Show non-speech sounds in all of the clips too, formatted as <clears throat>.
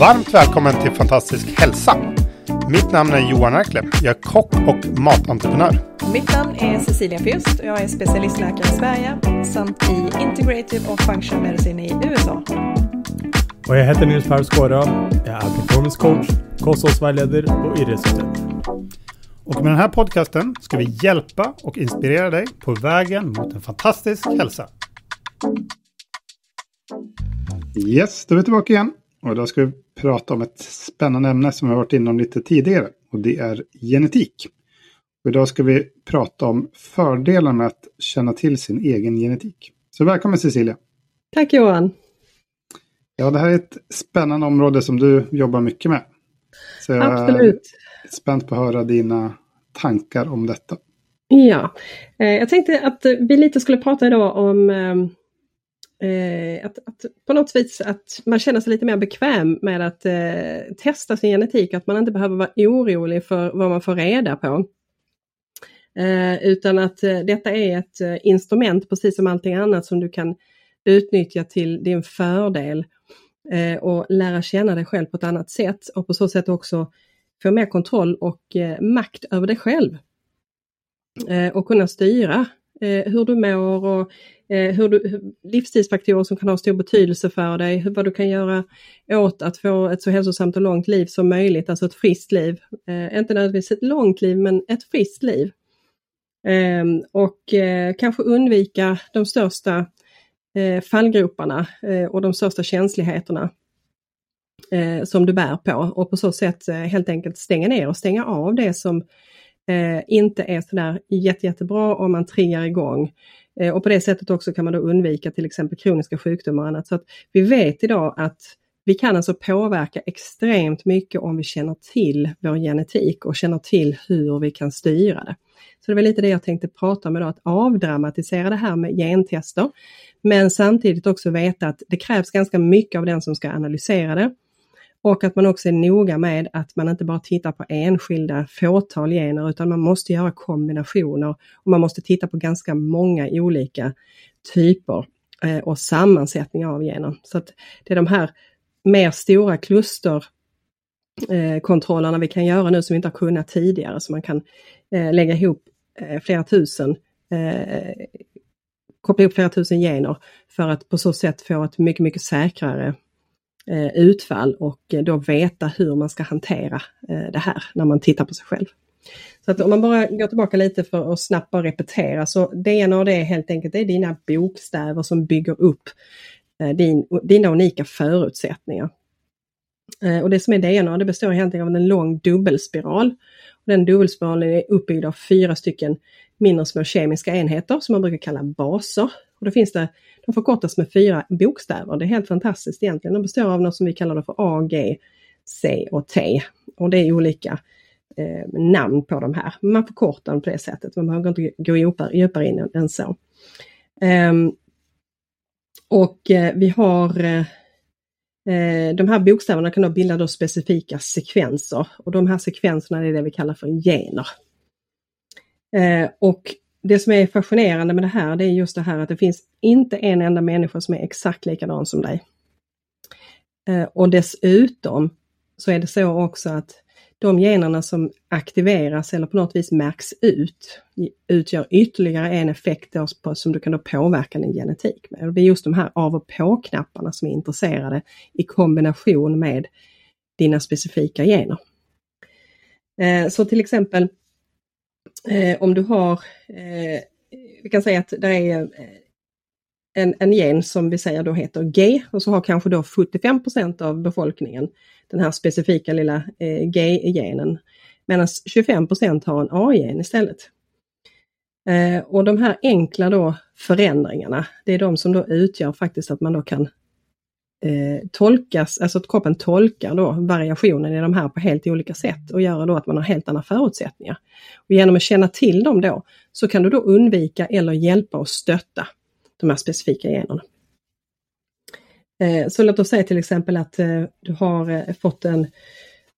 Varmt välkommen till Fantastisk hälsa. Mitt namn är Johan Erkle. Jag är kock och matentreprenör. Mitt namn är Cecilia Fürst och jag är specialistläkare i Sverige samt i Integrative och Functional Medicine i USA. Och jag heter Nils Per Skåra. Jag är performance coach, kosthållsvägledare och idrottsutöver. Och med den här podcasten ska vi hjälpa och inspirera dig på vägen mot en fantastisk hälsa. Yes, då är vi tillbaka igen. Och då ska vi prata om ett spännande ämne som vi har varit inom lite tidigare. Och det är genetik. Och idag ska vi prata om fördelar med att känna till sin egen genetik. Så välkommen Cecilia! Tack Johan! Ja, det här är ett spännande område som du jobbar mycket med. Så jag Absolut. är spänt på att höra dina tankar om detta. Ja, eh, jag tänkte att vi lite skulle prata idag om eh, att, att, på något vis att man känner sig lite mer bekväm med att eh, testa sin genetik, att man inte behöver vara orolig för vad man får reda på. Eh, utan att eh, detta är ett eh, instrument, precis som allting annat, som du kan utnyttja till din fördel eh, och lära känna dig själv på ett annat sätt och på så sätt också få mer kontroll och eh, makt över dig själv. Eh, och kunna styra eh, hur du mår och Eh, hur du, livsstilsfaktorer som kan ha stor betydelse för dig, vad du kan göra åt att få ett så hälsosamt och långt liv som möjligt, alltså ett friskt liv. Eh, inte nödvändigtvis ett långt liv, men ett friskt liv. Eh, och eh, kanske undvika de största eh, fallgroparna eh, och de största känsligheterna eh, som du bär på och på så sätt eh, helt enkelt stänga ner och stänga av det som inte är sådär jätte, jättebra om man triggar igång Eh, och på det sättet också kan man då undvika till exempel kroniska sjukdomar och annat. Så att vi vet idag att vi kan alltså påverka extremt mycket om vi känner till vår genetik och känner till hur vi kan styra det. Så det var lite det jag tänkte prata om idag, att avdramatisera det här med gentester. Men samtidigt också veta att det krävs ganska mycket av den som ska analysera det. Och att man också är noga med att man inte bara tittar på enskilda fåtal gener utan man måste göra kombinationer och man måste titta på ganska många olika typer eh, och sammansättningar av gener. Så att det är de här mer stora klusterkontrollerna eh, vi kan göra nu som vi inte har kunnat tidigare, så man kan eh, lägga ihop eh, flera tusen eh, koppla ihop flera tusen gener för att på så sätt få ett mycket, mycket säkrare Eh, utfall och eh, då veta hur man ska hantera eh, det här när man tittar på sig själv. Så att om man bara går tillbaka lite för att snabbt bara repetera så DNA det är helt enkelt det är dina bokstäver som bygger upp din, dina unika förutsättningar. Och det som är DNA det består egentligen av en lång dubbelspiral. Den dubbelspiralen är uppbyggd av fyra stycken mindre små kemiska enheter som man brukar kalla baser. Och då finns det de förkortas med fyra bokstäver. Det är helt fantastiskt egentligen. De består av något som vi kallar för A, G, C och T. Och det är olika eh, namn på de här. Man förkortar dem på det sättet. Man behöver inte gå djupare, djupare in än så. Um, och eh, vi har eh, eh, de här bokstäverna kan då bilda då specifika sekvenser och de här sekvenserna är det vi kallar för gener. Eh, och det som är fascinerande med det här, det är just det här att det finns inte en enda människa som är exakt likadan som dig. Eh, och dessutom så är det så också att de generna som aktiveras eller på något vis märks ut utgör ytterligare en effekt som du kan då påverka din genetik med. Det är just de här av och på-knapparna som är intresserade i kombination med dina specifika gener. Eh, så till exempel eh, om du har, eh, vi kan säga att det är eh, en, en gen som vi säger då heter G och så har kanske då 75 av befolkningen den här specifika lilla eh, G-genen. Medan 25% har en A-gen istället. Eh, och de här enkla då förändringarna, det är de som då utgör faktiskt att man då kan eh, tolkas, alltså att kroppen tolkar då variationen i de här på helt olika sätt och gör då att man har helt andra förutsättningar. Och genom att känna till dem då så kan du då undvika eller hjälpa och stötta de här specifika generna. Eh, så låt oss säga till exempel att eh, du har eh, fått en,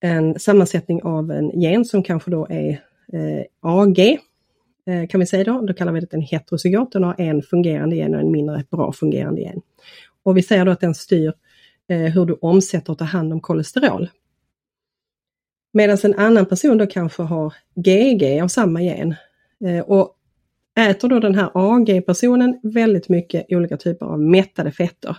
en sammansättning av en gen som kanske då är eh, AG, eh, kan vi säga då, då kallar vi det en heterozygot, den har en fungerande gen och en mindre bra fungerande gen. Och vi säger då att den styr eh, hur du omsätter och tar hand om kolesterol. Medan en annan person då kanske har GG av samma gen. Eh, och äter då den här AG-personen väldigt mycket olika typer av mättade fetter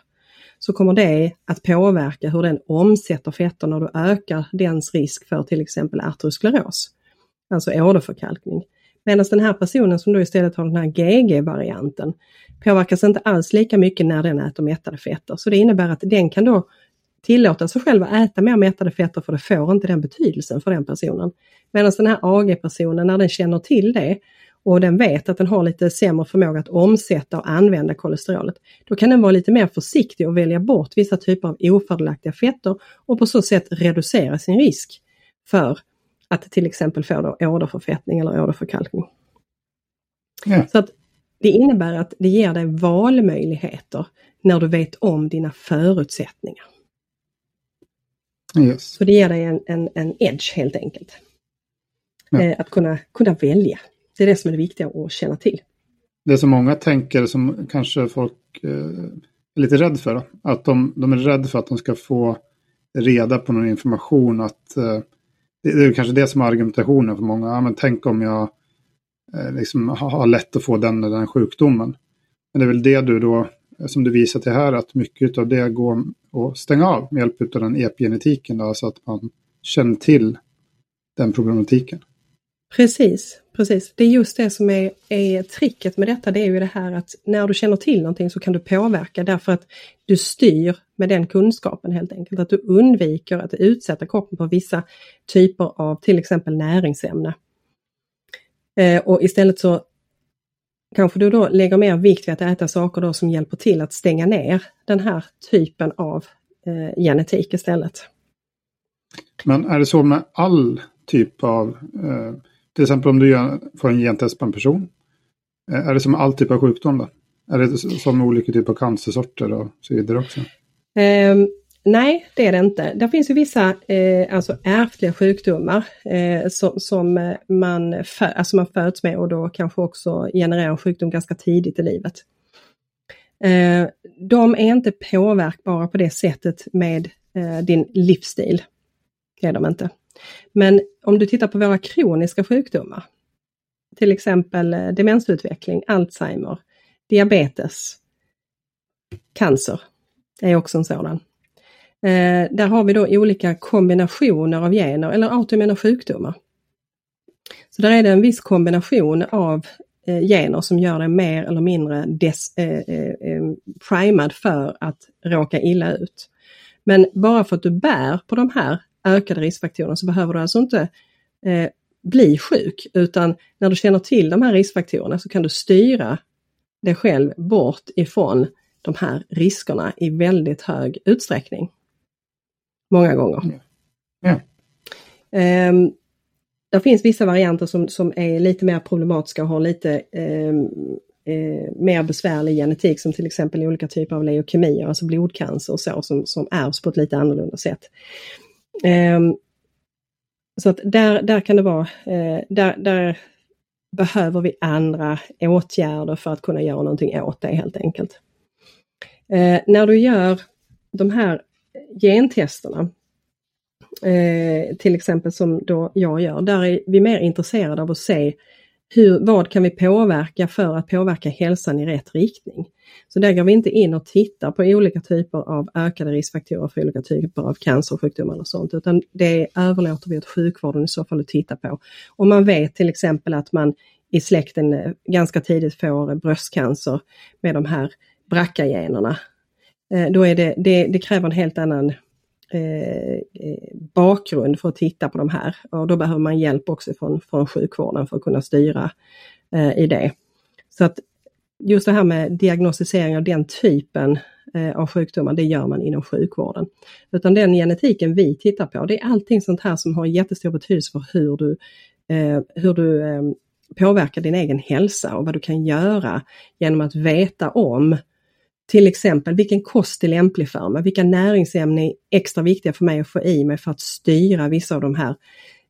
så kommer det att påverka hur den omsätter fetter när du ökar dens risk för till exempel arterioskleros, alltså åderförkalkning. Medan den här personen som då istället har den här GG-varianten påverkas inte alls lika mycket när den äter mättade fetter. Så det innebär att den kan då tillåta sig själv att äta mer mättade fetter för det får inte den betydelsen för den personen. Medan den här AG-personen när den känner till det och den vet att den har lite sämre förmåga att omsätta och använda kolesterolet, då kan den vara lite mer försiktig och välja bort vissa typer av ofördelaktiga fetter och på så sätt reducera sin risk för att till exempel få då åderförfettning eller åderförkalkning. Ja. Så att Det innebär att det ger dig valmöjligheter när du vet om dina förutsättningar. Yes. Så det ger dig en, en, en edge helt enkelt. Ja. Eh, att kunna, kunna välja. Det är det som är det viktiga att känna till. Det som många tänker som kanske folk eh, är lite rädd för. Att de, de är rädda för att de ska få reda på någon information. att eh, det, det, är kanske det som är argumentationen för många. Ja, men tänk om jag eh, liksom har lätt att få den eller den sjukdomen. Men det är väl det du då, som du visar till här, att mycket av det går att stänga av med hjälp av den epigenetiken. Då, så att man känner till den problematiken. Precis, precis. Det är just det som är, är tricket med detta. Det är ju det här att när du känner till någonting så kan du påverka därför att du styr med den kunskapen helt enkelt. Att du undviker att utsätta kroppen för vissa typer av till exempel näringsämne. Eh, och istället så kanske du då lägger mer vikt vid att äta saker då som hjälper till att stänga ner den här typen av eh, genetik istället. Men är det så med all typ av eh till exempel om du gör, får en gentest på en person. Eh, är det som all typ av sjukdom då? Är det som olika typer av cancersorter och så vidare också? Um, nej, det är det inte. Det finns ju vissa eh, alltså ärftliga sjukdomar eh, som, som, man, för, alltså man föds med och då kanske också genererar en sjukdom ganska tidigt i livet. Eh, de är inte påverkbara på det sättet med eh, din livsstil. Det är de inte. Men om du tittar på våra kroniska sjukdomar, till exempel eh, demensutveckling, Alzheimer, diabetes, cancer är också en sådan. Eh, där har vi då olika kombinationer av gener eller autoimmuna sjukdomar. Så där är det en viss kombination av eh, gener som gör dig mer eller mindre des, eh, eh, eh primad för att råka illa ut. Men bara för att du bär på de här ökade riskfaktorerna så behöver du alltså inte eh, bli sjuk utan när du känner till de här riskfaktorerna så kan du styra dig själv bort ifrån de här riskerna i väldigt hög utsträckning. Många gånger. Ja. Eh, det finns vissa varianter som, som är lite mer problematiska och har lite eh, eh, mer besvärlig genetik som till exempel olika typer av leukemier, alltså blodcancer och så som, som ärvs på ett lite annorlunda sätt. Ehm, så att där, där kan det vara, eh, där, där behöver vi andra åtgärder för att kunna göra någonting åt det helt enkelt. Eh, när du gör de här gentesterna, eh, till exempel som då jag gör, där är vi mer intresserade av att se hur, vad kan vi påverka för att påverka hälsan i rätt riktning? Så där går vi inte in och tittar på olika typer av ökade riskfaktorer för olika typer av cancersjukdomar och sånt, utan det överlåter vi åt sjukvården i så fall att titta på. Om man vet till exempel att man i släkten eh, ganska tidigt får bröstcancer med de här BRCA-generna, eh, då är det, det, det kräver en helt annan Eh, eh, bakgrund för att titta på de här och då behöver man hjälp också från, från sjukvården för att kunna styra eh, i det. Så att just det här med diagnostisering av den typen eh, av sjukdomar, det gör man inom sjukvården. Utan den genetiken vi tittar på, det är allting sånt här som har jättestor betydelse för hur du, eh, hur du eh, påverkar din egen hälsa och vad du kan göra genom att veta om till exempel vilken kost är lämplig för mig, vilka näringsämnen är extra viktiga för mig att få i mig för att styra vissa av de här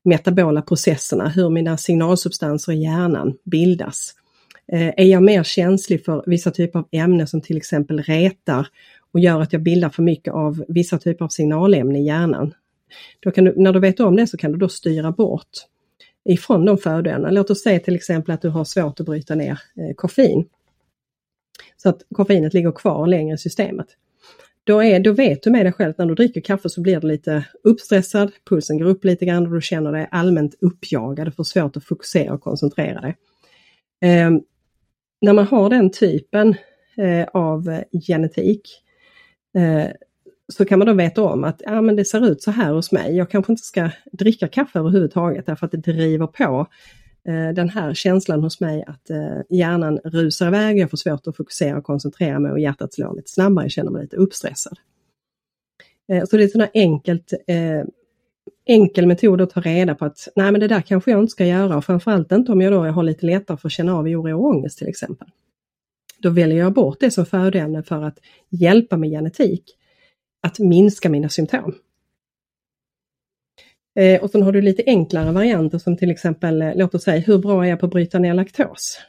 metabola processerna, hur mina signalsubstanser i hjärnan bildas. Eh, är jag mer känslig för vissa typer av ämnen som till exempel retar och gör att jag bildar för mycket av vissa typer av signalämnen i hjärnan. Då kan du, när du vet om det så kan du då styra bort ifrån de födoämnena. Låt oss säga till exempel att du har svårt att bryta ner eh, koffein. Så att koffeinet ligger kvar längre i systemet. Då, är, då vet du med dig själv att när du dricker kaffe så blir du lite uppstressad, pulsen går upp lite grann och du känner dig allmänt uppjagad och får svårt att fokusera och koncentrera dig. Eh, när man har den typen eh, av genetik eh, så kan man då veta om att ja, men det ser ut så här hos mig. Jag kanske inte ska dricka kaffe överhuvudtaget därför att det driver på Eh, den här känslan hos mig att eh, hjärnan rusar iväg, jag får svårt att fokusera och koncentrera mig och hjärtat slår lite snabbare, jag känner mig lite uppstressad. Eh, så det är en enkelt, enkel metod att ta reda på att nej men det där kanske jag inte ska göra och framförallt inte om jag då har lite lättare för att känna av oro och ångest till exempel. Då väljer jag bort det som födoämne för att hjälpa med genetik att minska mina symptom. Eh, och sen har du lite enklare varianter som till exempel, eh, låt oss säga, hur bra är jag på att bryta ner laktos?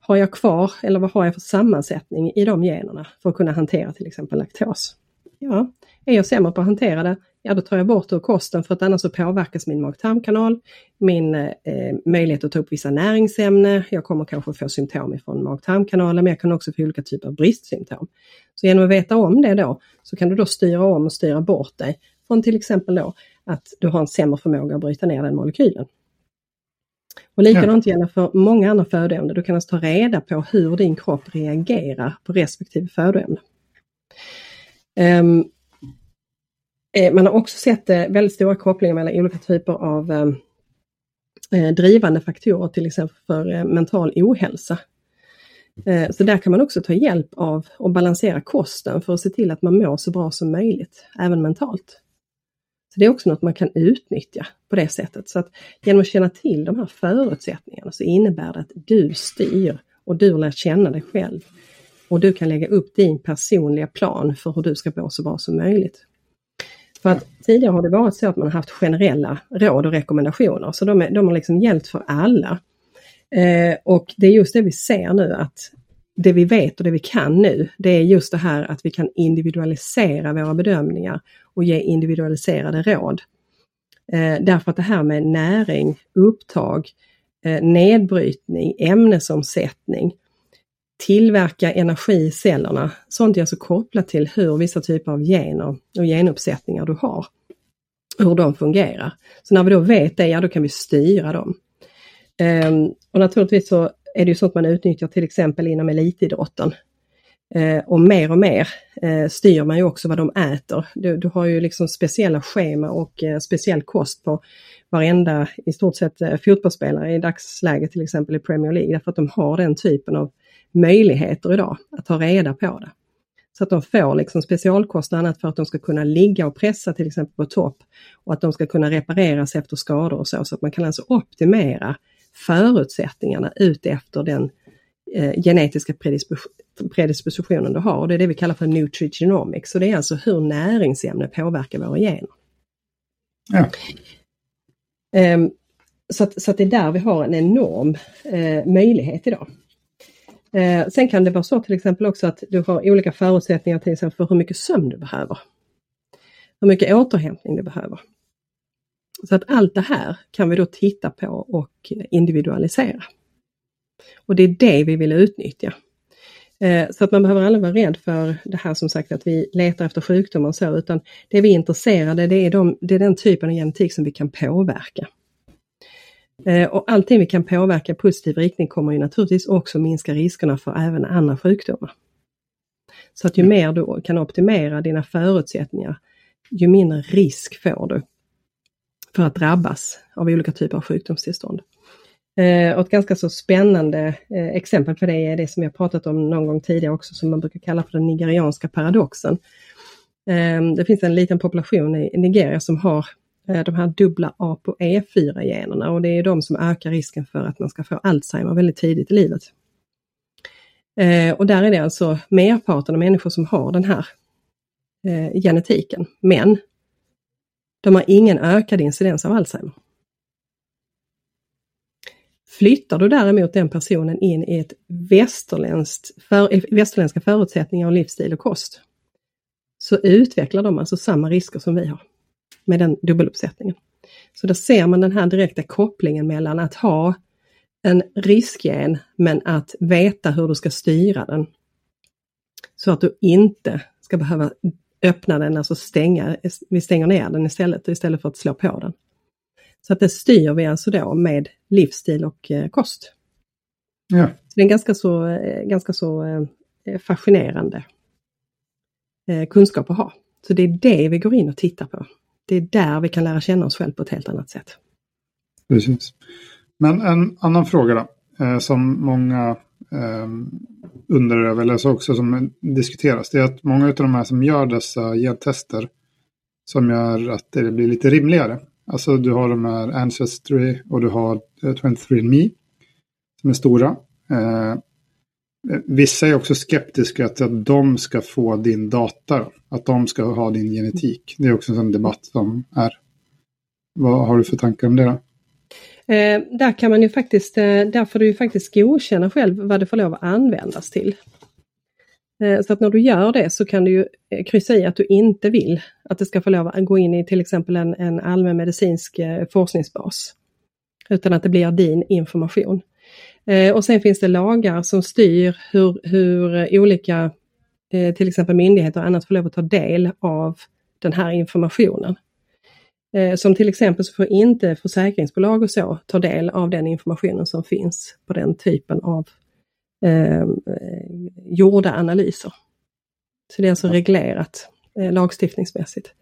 Har jag kvar, eller vad har jag för sammansättning i de generna för att kunna hantera till exempel laktos? Ja, är jag sämre på att hantera det, ja då tar jag bort det ur kosten för att annars så påverkas min mag-tarmkanal, min eh, möjlighet att ta upp vissa näringsämnen, jag kommer kanske få symptom ifrån mag-tarmkanalen men jag kan också få olika typer av bristsymptom. Så genom att veta om det då så kan du då styra om och styra bort dig från till exempel då att du har en sämre förmåga att bryta ner den molekylen. Och likadant ja. gäller för många andra födoämnen. Du kan alltså ta reda på hur din kropp reagerar på respektive födoämne. Um, man har också sett eh, väldigt stora kopplingar mellan olika typer av um, drivande faktorer, till exempel för uh, mental ohälsa. Uh, så där kan man också ta hjälp av att balansera kosten för att se till att man mår så bra som möjligt, även mentalt. Så Det är också något man kan utnyttja på det sättet. Så att genom att känna till de här förutsättningarna så innebär det att du styr och du lär känna dig själv. Och du kan lägga upp din personliga plan för hur du ska må så bra som möjligt. För att tidigare har det varit så att man har haft generella råd och rekommendationer, så de, är, de har liksom gällt för alla. Eh, och det är just det vi ser nu att det vi vet och det vi kan nu, det är just det här att vi kan individualisera våra bedömningar och ge individualiserade råd. Eh, därför att det här med näring, upptag, eh, nedbrytning, ämnesomsättning, tillverka energi i cellerna, sånt är alltså kopplat till hur vissa typer av gener och genuppsättningar du har, hur de fungerar. Så när vi då vet det, ja då kan vi styra dem. Eh, och naturligtvis så är det ju sånt man utnyttjar till exempel inom elitidrotten. Eh, och mer och mer eh, styr man ju också vad de äter. Du, du har ju liksom speciella schema och eh, speciell kost på varenda i stort sett eh, fotbollsspelare i dagsläget till exempel i Premier League därför att de har den typen av möjligheter idag att ta reda på det. Så att de får liksom specialkost och annat för att de ska kunna ligga och pressa till exempel på topp och att de ska kunna repareras efter skador och så. Så att man kan alltså optimera förutsättningarna utefter den eh, genetiska predispositionen du har. Och det är det vi kallar för nutrigenomics. Så det är alltså hur näringsämnen påverkar våra gener. Ja. Um, så, att, så att det är där vi har en enorm eh, möjlighet idag. Eh, sen kan det vara så till exempel också att du har olika förutsättningar till exempel för hur mycket sömn du behöver. Hur mycket återhämtning du behöver. Så att allt det här kan vi då titta på och individualisera. Och det är det vi vill utnyttja. Eh, så att man behöver aldrig vara rädd för det här som sagt att vi letar efter sjukdomar och så, utan det vi är intresserade det är, de, det är den typen av genetik som vi kan påverka. Eh, och allting vi kan påverka i positiv riktning kommer ju naturligtvis också minska riskerna för även andra sjukdomar. Så att ju mer du kan optimera dina förutsättningar, ju mindre risk får du för att drabbas av olika typer av sjukdomstillstånd. Eh, och ett ganska så spännande eh, exempel på det är det som jag pratat om någon gång tidigare också, som man brukar kalla för den nigerianska paradoxen. Eh, det finns en liten population i Nigeria som har eh, de här dubbla ApoE4-generna och det är de som ökar risken för att man ska få Alzheimer väldigt tidigt i livet. Eh, och där är det alltså merparten av människor som har den här eh, genetiken, men de har ingen ökad incidens av Alzheimer. Flyttar du däremot den personen in i ett västerländskt, för, västerländska förutsättningar och livsstil och kost, så utvecklar de alltså samma risker som vi har med den dubbeluppsättningen. Så där ser man den här direkta kopplingen mellan att ha en riskgen men att veta hur du ska styra den. Så att du inte ska behöva öppna den, alltså stänga, vi stänger ner den istället, istället för att slå på den. Så att det styr vi alltså då med livsstil och eh, kost. Ja. Så det är ganska så, eh, ganska så eh, fascinerande kunskap att ha. Så det är det vi går in och tittar på. Det är där vi kan lära känna oss själva på ett helt annat sätt. Precis. Men en annan fråga då, som många eh, undrar över, eller så också som diskuteras, det är att många av de här som gör dessa gentester som gör att det blir lite rimligare. Alltså du har de här Ancestry och du har eh, 23andMe som är stora. Eh, vissa är också skeptiska till att de ska få din data. Att de ska ha din genetik. Det är också en sån debatt som är. Vad har du för tankar om det? Då? Eh, där kan man ju faktiskt, eh, där får du ju faktiskt godkänna själv vad det får lov att användas till. Eh, så att när du gör det så kan du ju eh, kryssa i att du inte vill att det ska få lov att gå in i till exempel en, en allmänmedicinsk eh, forskningsbas. Utan att det blir din information. Eh, och sen finns det lagar som styr hur, hur eh, olika, till exempel myndigheter och annat, får lov att ta del av den här informationen. Som till exempel så får inte försäkringsbolag och så ta del av den informationen som finns på den typen av eh, gjorda analyser. Så det är alltså reglerat eh, lagstiftningsmässigt.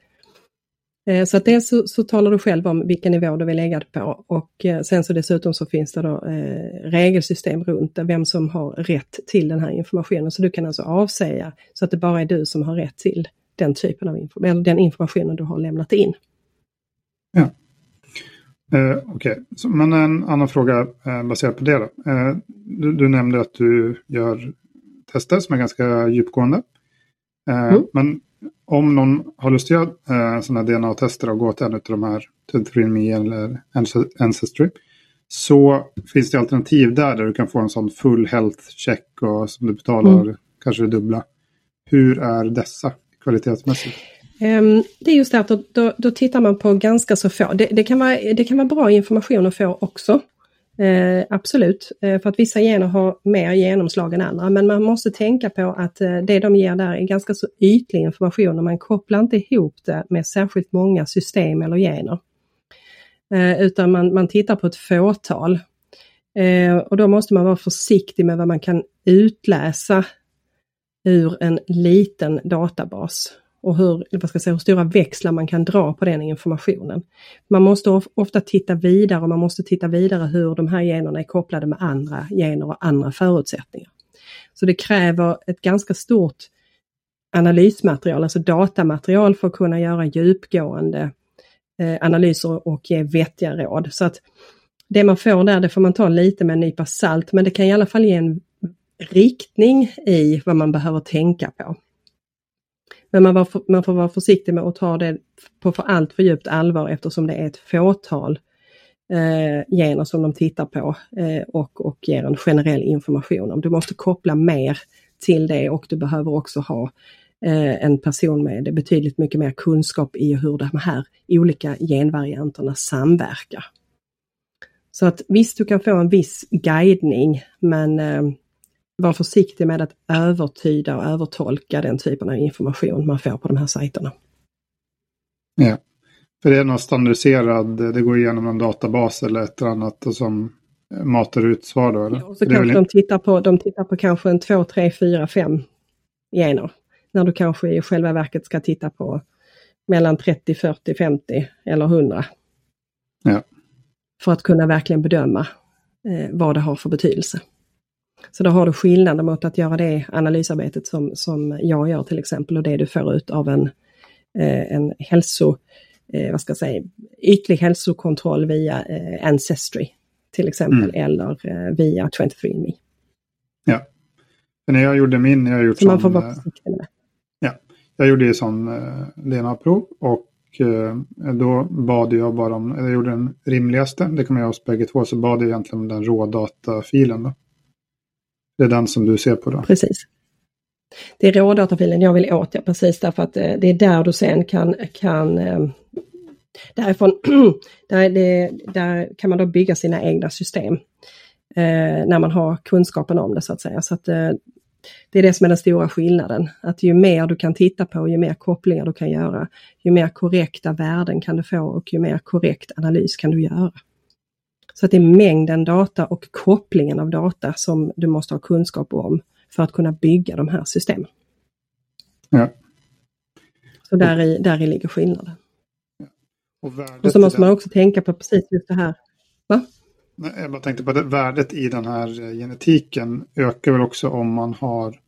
Eh, så att dels så, så, talar du själv om vilken nivå du vill lägga det på och eh, sen så dessutom så finns det då eh, regelsystem runt vem som har rätt till den här informationen. Så du kan alltså avsäga så att det bara är du som har rätt till den typen av information, eller den informationen du har lämnat in. Ja. Eh, Okej, okay. men en annan fråga eh, baserat på det då. Eh, du, du, nämnde att du gör tester som är ganska djupgående. Eh, mm. Men om någon har lust att göra eh, sådana DNA-tester och gå till en av de här 23andMe eller Ancestry så finns det alternativ där, där du kan få en sån full health check och som du betalar mm. kanske det dubbla. Hur är dessa kvalitetsmässigt? Ehm, det är just det att då, då, då, tittar man på ganska så få. Det, det, kan vara, det kan vara bra information att få också. Eh, absolut, eh, för att vissa gener har mer genomslag än andra. Men man måste tänka på att eh, det de ger där är ganska så ytlig information och man kopplar inte ihop det med särskilt många system eller gener. Eh, utan man, man tittar på ett fåtal. Eh, och då måste man vara försiktig med vad man kan utläsa ur en liten databas och hur, vad ska jag säga, hur stora växlar man kan dra på den informationen. Man måste ofta titta vidare och man måste titta vidare hur de här generna är kopplade med andra gener och andra förutsättningar. Så det kräver ett ganska stort analysmaterial, alltså datamaterial för att kunna göra djupgående eh, analyser och ge vettiga råd. Så att det man får där, det får man ta lite med en nypa salt, men det kan i alla fall ge en riktning i vad man behöver tänka på. Men man, var, man får vara försiktig med att ta det på för allt för djupt allvar eftersom det är ett fåtal eh, gener som de tittar på eh, och, och ger en generell information om. Du måste koppla mer till det och du behöver också ha eh, en person med betydligt mycket mer kunskap i hur de här olika genvarianterna samverkar. Så att visst, du kan få en viss guidning men eh, var försiktig med att övertyda och övertolka den typen av information man får på de här sajterna. Ja, för det är någon standardiserad, det går igenom en databas eller ett eller annat och som matar ut svar då? Eller? Ja, så kanske de tittar, på, de tittar på kanske en 2, 3, 4, 5 gener. När du kanske i själva verket ska titta på mellan 30, 40, 50 eller 100. Ja. För att kunna verkligen bedöma eh, vad det har för betydelse. Så då har du skillnaden mot att göra det analysarbetet som, som jag gör till exempel och det du får ut av en, eh, en hälso, eh, vad ska jag säga, ytlig hälsokontroll via eh, Ancestry till exempel mm. eller via 23andMe. Ja. när jag gjorde min, jag gjort Så man får vara. Ja, jag gjorde ju sån DNA-prov och då bad jag bara om, jag gjorde den rimligaste, det man göra hos bägge två, så bad jag egentligen om den rådatafilen. Då. Det är den som du ser på då? Precis. Det är rådatafilen jag vill åt, ja, precis därför att eh, det är där du sen kan, kan eh, därifrån, <clears throat> där, det, där kan man då bygga sina egna system. Eh, när man har kunskapen om det så att säga. Så att, eh, det är det som är den stora skillnaden. Att ju mer du kan titta på, ju mer kopplingar du kan göra, ju mer korrekta värden kan du få och ju mer korrekt analys kan du göra. Så att det är mängden data och kopplingen av data som du måste ha kunskap om för att kunna bygga de här systemen. Ja. Så där i, där i ligger skillnaden. Och, och så måste man också tänka på precis just det här. Va? Jag bara tänkte på det, värdet i den här eh, genetiken ökar väl också om man har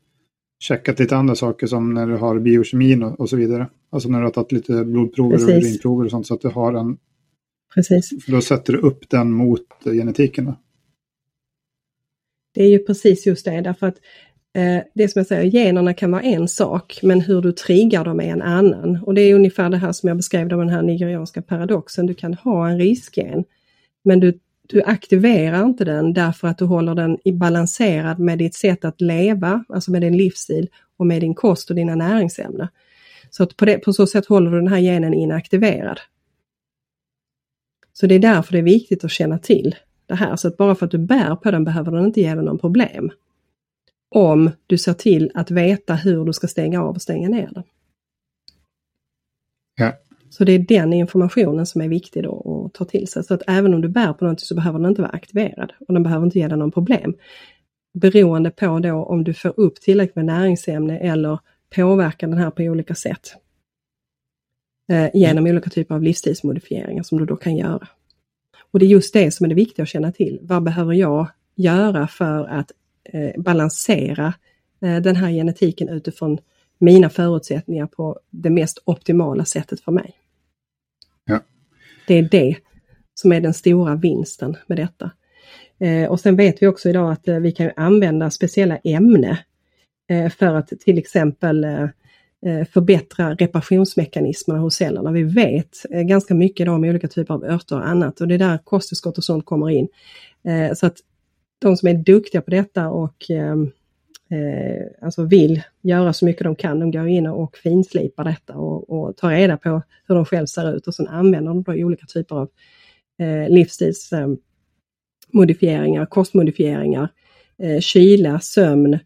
checkat lite andra saker som när du har biokemin och, och så vidare. Alltså när du har tagit lite blodprover Precis. och urinprover och sånt så att du har en... Precis. För då sätter du upp den mot genetiken. Då. Det är ju precis just det därför att eh, det som jag säger, generna kan vara en sak men hur du triggar dem är en annan. Och det är ungefär det här som jag beskrev, den här nigerianska paradoxen. Du kan ha en riskgen men du du aktiverar inte den därför att du håller den i balanserad med ditt sätt att leva, alltså med din livsstil och med din kost och dina näringsämnen. Så att på, det, på så sätt håller du den här genen inaktiverad. Så det är därför det är viktigt att känna till det här. Så att bara för att du bär på den behöver den inte ge dig någon problem. Om du ser till att veta hur du ska stänga av och stänga ner den. Ja. Så det är den informationen som är viktig då att ta till sig. Så att även om du bär på någonting så behöver den inte vara aktiverad och den behöver inte ge dig någon problem. Beroende på då om du får upp tillräckligt med näringsämne eller påverkar den här på olika sätt. Eh, genom mm. olika typer av livsstilsmodifieringar som du då kan göra. Och det är just det som är det viktiga att känna till. Vad behöver jag göra för att eh, balansera eh, den här genetiken utifrån mina förutsättningar på det mest optimala sättet för mig. Ja. Det är det som är den stora vinsten med detta. Eh, och sen vet vi också idag att eh, vi kan använda speciella ämne eh, för att till exempel eh, Eh, förbättra reparationsmekanismerna hos cellerna. Vi vet eh, ganska mycket idag om olika typer av örter och annat och det är där kosttillskott och sånt kommer in. Eh, så att de som är duktiga på detta och ehm, alltså vill göra så mycket de kan. De går in och finslipar detta och, och tar reda på hur de själv ser ut och sen använder de då olika typer av livsstilsmodifieringar, ehm, kostmodifieringar, kyla, sömn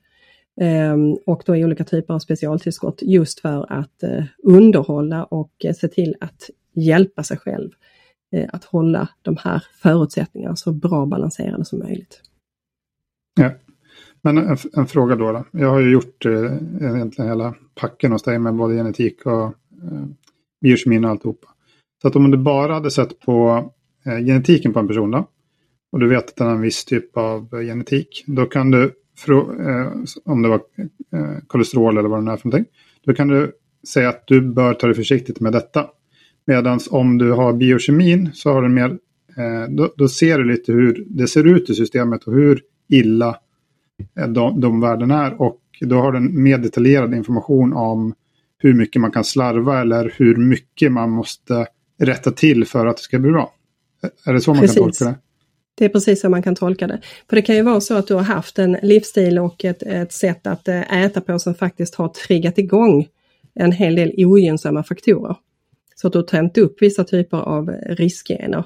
Ehm, och då olika typer av specialtillskott just för att eh, underhålla och eh, se till att hjälpa sig själv eh, att hålla de här förutsättningarna så bra balanserade som möjligt. Ja, men en, en, fråga då, då. Jag har ju gjort eh, egentligen hela packen hos dig med både genetik och eh, biokemin och alltihopa. Så att om du bara hade sett på eh, genetiken på en person då, och du vet att den har en viss typ av genetik, då kan du, om det var eh, kolesterol eller vad det nu är för någonting, då kan du säga att du bör ta det försiktigt med detta. Medan om du har biokemin så har du mer, då, då ser du lite hur det ser ut i systemet och hur illa Eh, de, de värdena är. Och då har den mer detaljerad information om hur mycket man kan slarva eller hur mycket man måste rätta till för att det ska bli bra. Är det så man precis. kan tolka det? Det är precis så man kan tolka det. För det kan ju vara så att du har haft en livsstil och ett, ett sätt att eh, äta på som faktiskt har triggat igång en hel del ogynnsamma faktorer. Så att du har tänt upp vissa typer av riskgener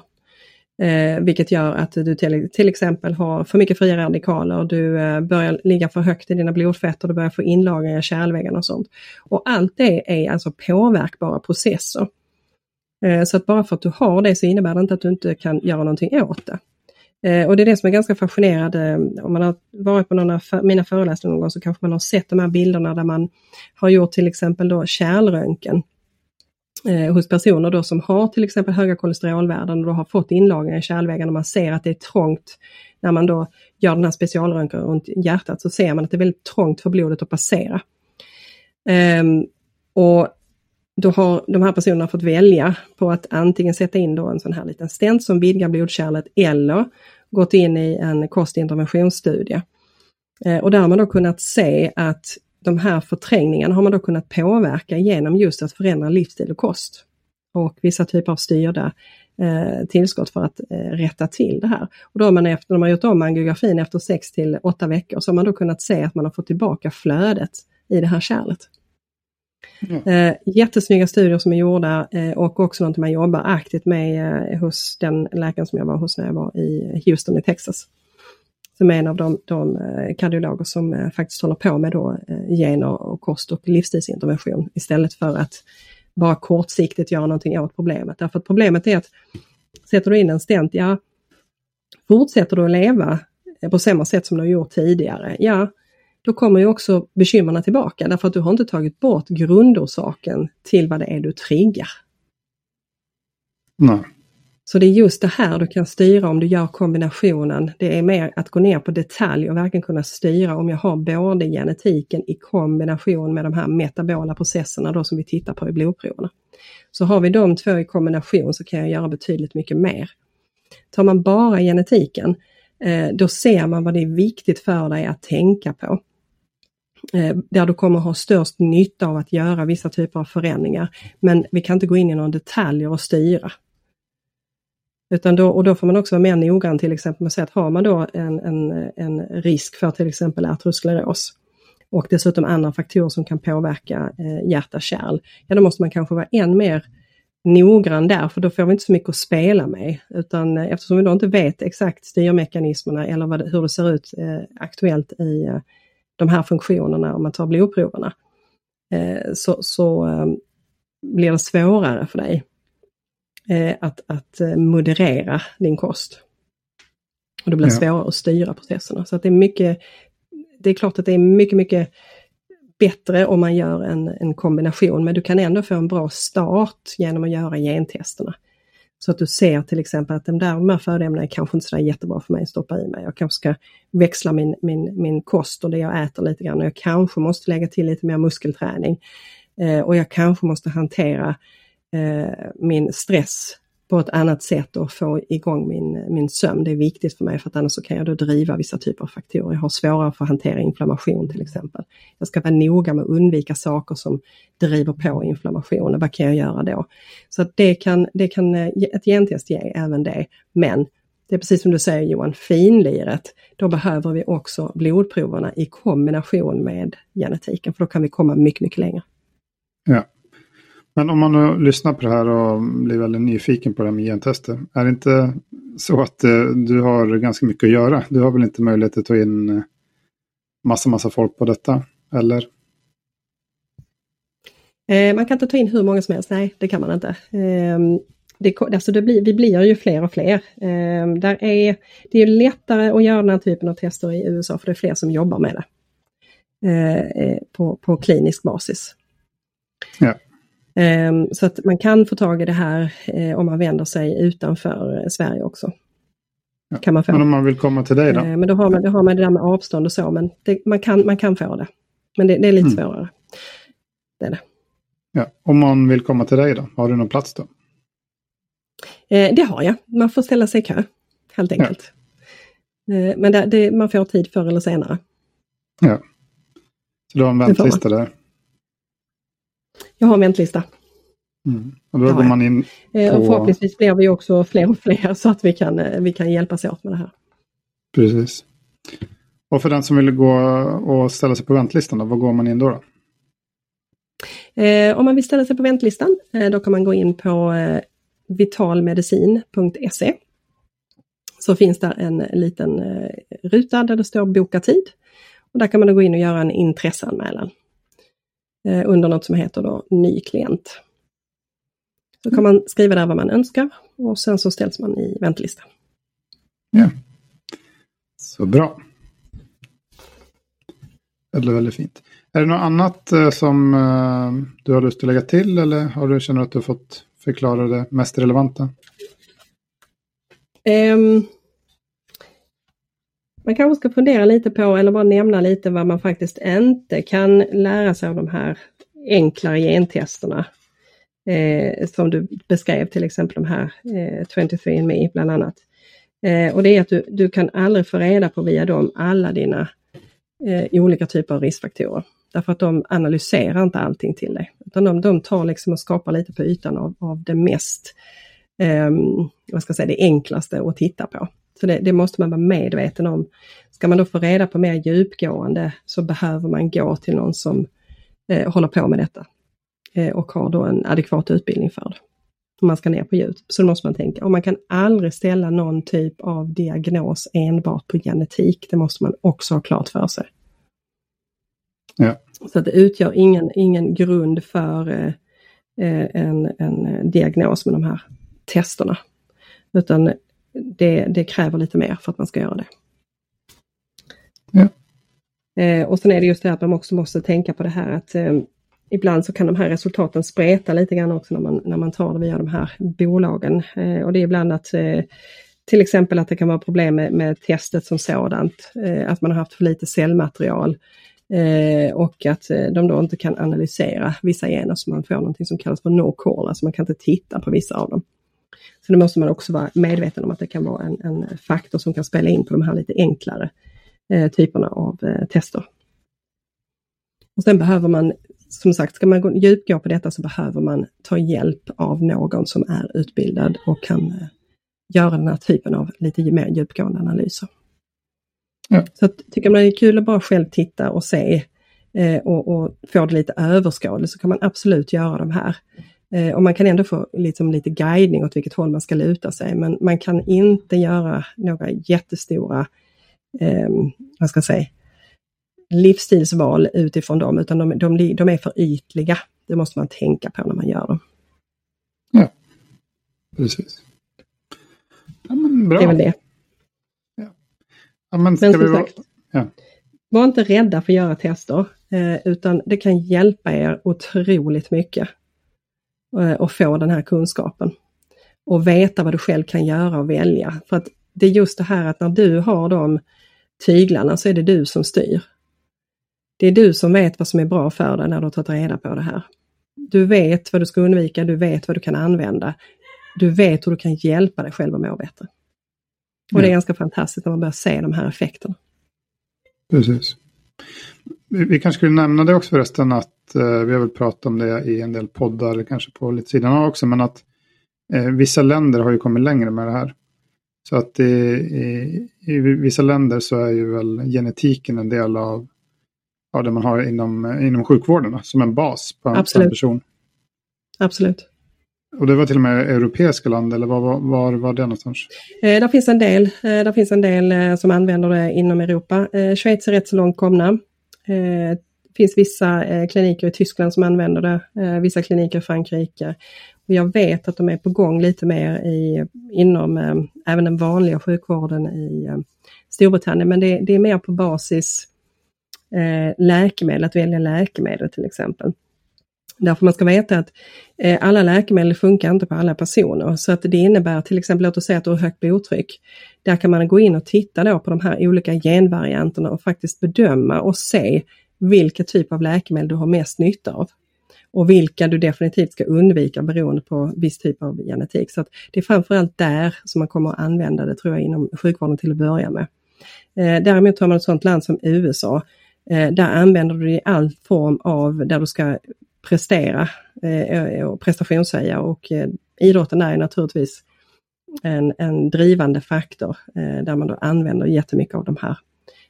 Eh, vilket gör att du till, till, exempel har för mycket fria radikaler, du eh, börjar ligga för högt i dina blodfetter, du börjar få inlagringar i kärlväggarna och sånt. Och allt det är alltså påverkbara processer. Eh, så att bara för att du har det så innebär det inte att du inte kan göra någonting åt det. Eh, och det är det som är ganska fascinerande. Om man har varit på någon av mina föreläsningar någon gång så kanske man har sett de här bilderna där man har gjort till exempel då kärlröntgen eh, hos personer då som har till exempel höga kolesterolvärden och då har fått inlagringar i kärlväggarna och man ser att det är trångt när man då gör den här specialröntgen runt hjärtat så ser man att det är väldigt trångt för blodet att passera. Um, och då har de här personerna fått välja på att antingen sätta in då en sån här liten stent som vidgar blodkärlet eller gått in i en kostinterventionsstudie. Eh, och där har man då kunnat se att de här förträngningarna har man då kunnat påverka genom just att förändra livsstil och kost. och vissa typer av styrda eh, tillskott för att eh, rätta till det här. Och då har man efter, när man gjort om angiografin efter 6 till 8 veckor så har man då kunnat se att man har fått tillbaka flödet i det här kärlet. Mm. Eh, jättesnygga studier som är gjorda eh, och också något man jobbar aktivt med eh, hos den läkaren som jag var hos när jag var i Houston i Texas. Som är en av de, de eh, kardiologer som eh, faktiskt håller på med då, eh, gener och kost och livsstilsintervention istället för att bara kortsiktigt göra någonting åt problemet. Därför att problemet är att sätter du in en stent, ja, fortsätter du att leva eh, på samma sätt som du har gjort tidigare, ja, då kommer ju också bekymren tillbaka därför att du har inte tagit bort grundorsaken till vad det är du triggar. Nej. Så det är just det här du kan styra om du gör kombinationen. Det är mer att gå ner på detalj och verkligen kunna styra om jag har både genetiken i kombination med de här metabola processerna då som vi tittar på i blodproverna. Så har vi de två i kombination så kan jag göra betydligt mycket mer. Tar man bara genetiken, eh, då ser man vad det är viktigt för dig att tänka på. Eh, där du kommer ha störst nytta av att göra vissa typer av förändringar. Men vi kan inte gå in i några detaljer och styra. Utan då, och då får man också vara mer noggrann till exempel med att säga att har man då en, en, en risk för till exempel artroskleros och dessutom andra faktorer som kan påverka eh, hjärta-kärl, ja då måste man kanske vara än mer noggrann där, för då får vi inte så mycket att spela med. Utan eh, eftersom vi då inte vet exakt styrmekanismerna eller vad hur det ser ut eh, aktuellt i eh, de här funktionerna om man tar blodproverna, eh, så, så eh, blir det svårare för dig eh, att, att moderera din kost. Och det blir ja. svårare att styra processerna. Så att det är mycket, det är klart att det är mycket, mycket bättre om man gör en, en kombination, men du kan ändå få en bra start genom att göra gentesterna. Så att du ser till exempel att de där de här födoämnena är kanske inte så jättebra för mig att stoppa i mig. Jag kanske ska växla min, min, min kost och det jag äter lite grann. Jag kanske måste lägga till lite mer muskelträning. Eh, och jag kanske måste hantera eh, min stress på ett annat sätt och få igång min, min sömn. Det är viktigt för mig för att annars så kan jag då driva vissa typer av faktorer. Jag har svårare för att hantera inflammation till exempel. Jag ska vara noga med att undvika saker som driver på inflammationen. Vad kan jag göra då? Så att det kan, det kan eh, ett gentest ge även det. Men det är precis som du säger Johan, finliret, då behöver vi också blodproverna i kombination med genetiken för då kan vi komma mycket, mycket längre. Ja. Men om man nu lyssnar på det här och blir väldigt nyfiken på det här med gentester. Är det inte så att eh, du har ganska mycket att göra? Du har väl inte möjlighet att ta in eh, massa, massa folk på detta? Eller? Eh, man kan inte ta in hur många som helst, nej det kan man inte. Eh, det, alltså det blir, vi blir ju fler och fler. Eh, där är, det är lättare att göra den här typen av tester i USA för det är fler som jobbar med det. På, på klinisk basis. Ja. Ehm, så att man kan få tag i det här eh, om man vänder sig utanför eh, Sverige också. Ja. Kan man få. Men om man vill komma till dig då? Ehm, men då har man, då har man det där med avstånd och så, men det, man, kan, man kan få det. Men det, det är lite mm. svårare. Det är det. Ja. Om man vill komma till dig då, har du någon plats då? Eh, det har jag, man får ställa sig i kö helt enkelt. Ja. Men det, det, man får tid förr eller senare. Ja. Så du har en väntlista där? Jag har en väntlista. Mm. Och då går man in eh, på... Och förhoppningsvis blir vi också fler och fler så att vi kan, eh, vi kan hjälpas åt med det här. Precis. Och för den som vill gå och ställa sig på väntelistan, då, vad går man in då? då? Eh, om man vill ställa sig på väntelistan, eh, då kan man gå in på eh, vitalmedicin.se. Så finns där en liten eh, ruta där det står boka tid. Och där kan man gå in och göra en intresseanmälan. Eh, under något som heter då ny klient. Så kan man skriva där vad man önskar och sen så ställs man i väntelista. Ja. Så bra. Väldigt, väldigt fint. Är det något annat eh, som eh, du har lust att lägga till eller har du, känner att du har fått förklara det mest relevanta? Um, man kanske ska fundera lite på eller bara nämna lite vad man faktiskt inte kan lära sig av de här enklare gentesterna. Eh, som du beskrev till exempel de här eh, 23andMe bland annat. Eh, och det är att du, du kan aldrig få reda på via dem alla dina eh, olika typer av riskfaktorer. Därför att de analyserar inte allting till dig. Utan de, de tar liksom och skapar lite på ytan av, av det mest, eh, vad ska jag säga, det enklaste att titta på. Så det, det, måste man vara medveten om. Ska man då få reda på mer djupgående så behöver man gå till någon som eh, håller på med detta. Eh, och har då en adekvat utbildning för det. Om man ska ner på djup. Så då måste man tänka. Och man kan aldrig ställa någon typ av diagnos enbart på genetik. Det måste man också ha klart för sig. Ja. Så att det utgör ingen, ingen grund för eh, eh en, en diagnos med de här testerna. Utan det, det, kräver lite mer för att man ska göra det. Ja. Eh, och sen är det just det att man också måste tänka på det här att eh, ibland så kan de här resultaten spreta lite grann också när man, när man tar det via de här bolagen. Eh, och det är ibland att eh, till exempel att det kan vara problem med, med testet som sådant, eh, att man har haft för lite cellmaterial och att de då inte kan analysera vissa gener så man får någonting som kallas för no call, alltså man kan inte titta på vissa av dem. Så det måste man också vara medveten om att det kan vara en, en faktor som kan spela in på de här lite enklare eh, typerna av tester. Och sen behöver man som sagt, ska man gå, djupgå på detta så behöver man ta hjälp av någon som är utbildad och kan eh, göra den här typen av lite mer djupgående analyser. Ja. Så att, tycker man det är kul att bara själv titta och se eh, och, och, få det lite överskådligt så kan man absolut göra de här. Eh, och man kan ändå få liksom, lite guidning åt vilket håll man ska luta sig men man kan inte göra några jättestora, eh, vad ska jag säga, livsstilsval utifrån dem, utan de, de, de är för ytliga. Det måste man tänka på när man gör dem. Ja, precis. Ja, men bra. Det är väl det. Ja. Ja, men ska men vi sagt, ja. var inte rädda för att göra tester, eh, utan det kan hjälpa er otroligt mycket eh, att få den här kunskapen. Och veta vad du själv kan göra och välja. För att det är just det här att när du har de tyglarna så är det du som styr. Det är du som vet vad som är bra för dig när du har tagit reda på det här. Du vet vad du ska undvika, du vet vad du kan använda. Du vet hur du kan hjälpa dig själv att må bättre. Och det är ganska fantastiskt när man börjar se de här effekterna. Precis. Vi kanske skulle nämna det också förresten att eh, vi har väl pratat om det i en del poddar, eller kanske på lite sidan av också, men att eh, vissa länder har ju kommit längre med det här. Så att i, i, i vissa länder så är ju väl genetiken en del av ja, det man har inom, inom sjukvården som en bas på en, Absolut. person. Absolut. Och det var till och med europeiska land eller var var, var, var det någonstans? Eh, där finns en del, eh, där finns en del eh, som använder det inom Europa. Eh, Schweiz är rätt så långt komna. Det finns vissa eh, kliniker i Tyskland som använder det, eh, vissa kliniker i Frankrike. Och jag vet att de är på gång lite mer i, inom även den vanliga sjukvården i Storbritannien, men det, det är mer på basis läkemedel, att välja läkemedel till exempel. Därför man ska veta att eh, alla läkemedel funkar inte på alla personer. Så att det innebär till exempel, låt oss säga att du har högt blodtryck. Där kan man gå in och titta då på de här olika genvarianterna och faktiskt bedöma och se vilken typ av läkemedel du har mest nytta av. Och vilka du definitivt ska undvika beroende på viss typ av genetik. Så att det är framförallt där som man kommer att använda det tror jag inom sjukvården till att börja med. Eh, däremot har man ett sådant land som USA eh, där använder du det i all form av där du ska prestera eh, och prestationshöja och eh, idrotten är naturligtvis en, en drivande faktor eh, där man då använder jättemycket av de här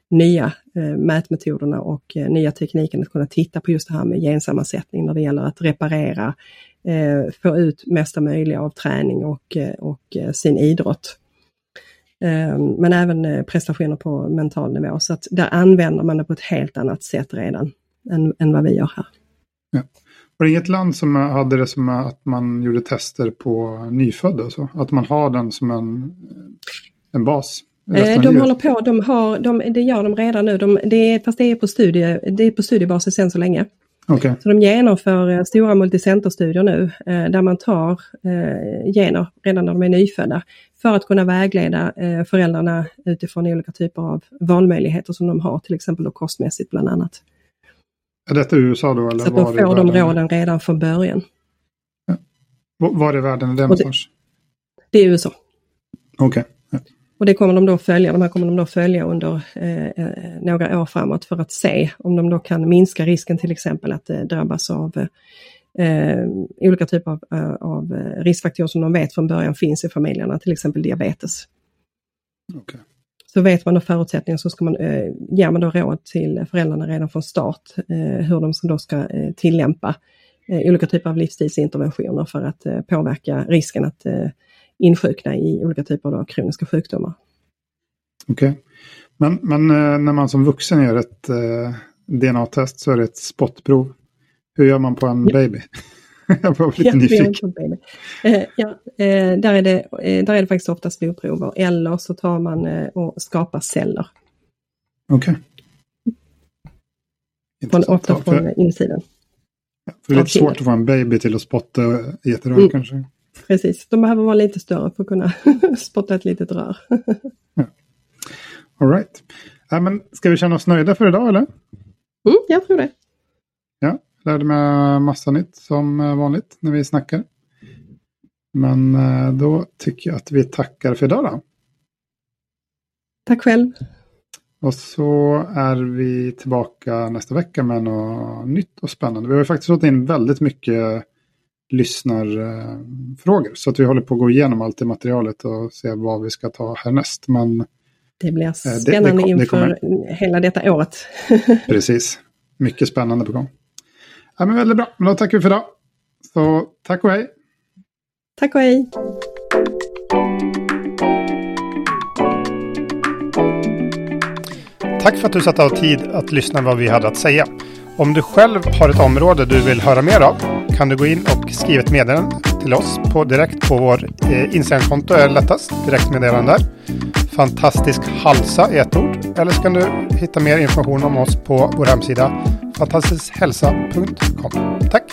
nya eh, mätmetoderna och eh, nya tekniken att kunna titta på just det här med gensammansättning när det gäller att reparera, få ut mesta möjliga av träning och, och sin idrott. Men även prestationer på mental nivå. Så att där använder man det på ett helt annat sätt redan än, än vad vi gör här. Ja. Var det inget land som hade det som att man gjorde tester på nyfödda? Så? Att man har den som en, en bas? Eh, de håller på, de har, de, det gör de redan nu, de, det, fast det är, på studie, det är på studiebasis än så länge. Okay. Så de genomför eh, stora multicenterstudier nu där man tar gener redan när de är nyfödda för att kunna vägleda eh, föräldrarna utifrån olika typer av valmöjligheter som de har, till exempel då kostmässigt bland annat. Är detta USA då? Eller Så att de får de råden redan från början. Ja. Var i världen är det någonstans? Det är USA. Okej. Okay. Ja. Och det kommer de då följa, de här kommer de då följa under eh, några år framåt för att se om de då kan minska risken till exempel att eh, drabbas av eh, olika typer av, av riskfaktorer som de vet från början finns i familjerna, till exempel diabetes. Okay. Så vet man då förutsättningar så ska man, eh, ger man då råd till föräldrarna redan från start eh, hur de då ska eh, tillämpa eh, olika typer av livsstilsinterventioner för att eh, påverka risken att eh, insjukna i olika typer av kroniska sjukdomar. Okej. Okay. Men, men eh, när man som vuxen gör ett DNA-test så är det ett spottprov. Hur gör man på en ja. baby? <laughs> jag var lite ja, nyfiken. Eh, ja, eh, där, är det, eh, där är det faktiskt oftast blodprover eller så tar man och skapar celler. Okej. Okay. ofta från för, insidan. Ja, för det är lite svårt att få en baby till att spotta i mm. kanske. Precis, de behöver vara lite större för att kunna <laughs> spotta ett litet rör. ja. All right. Ja, men ska vi känna oss nöjda för idag eller? Mm, jag tror det. Lärde mig massa nytt som vanligt när vi snackar. Men eh, då tycker jag att vi tackar för idag då. Tack själv. Och så är vi tillbaka nästa vecka med något nytt och spännande. Vi har ju faktiskt fått in väldigt mycket lyssnarfrågor. Så att vi håller på att gå igenom allt det materialet och se vad vi ska ta härnäst. Men det blir spännande det, det, det inför hela detta året. <laughs> Precis. Mycket spännande på gång. Ja, men väldigt bra, men då tackar vi för idag. Så tack och hej! Tack och hej! Tack för att du satte av tid att lyssna vad vi hade att säga. Om du själv har ett område du vill höra mer av kan du gå in och skriva ett meddelande till oss på direkt på vår eh, Instagramkonto är lättast. Direktmeddelande där. Fantastisk halsa i ett ord. Eller så kan du hitta mer information om oss på vår hemsida fantastiskhälsa.com. Tack!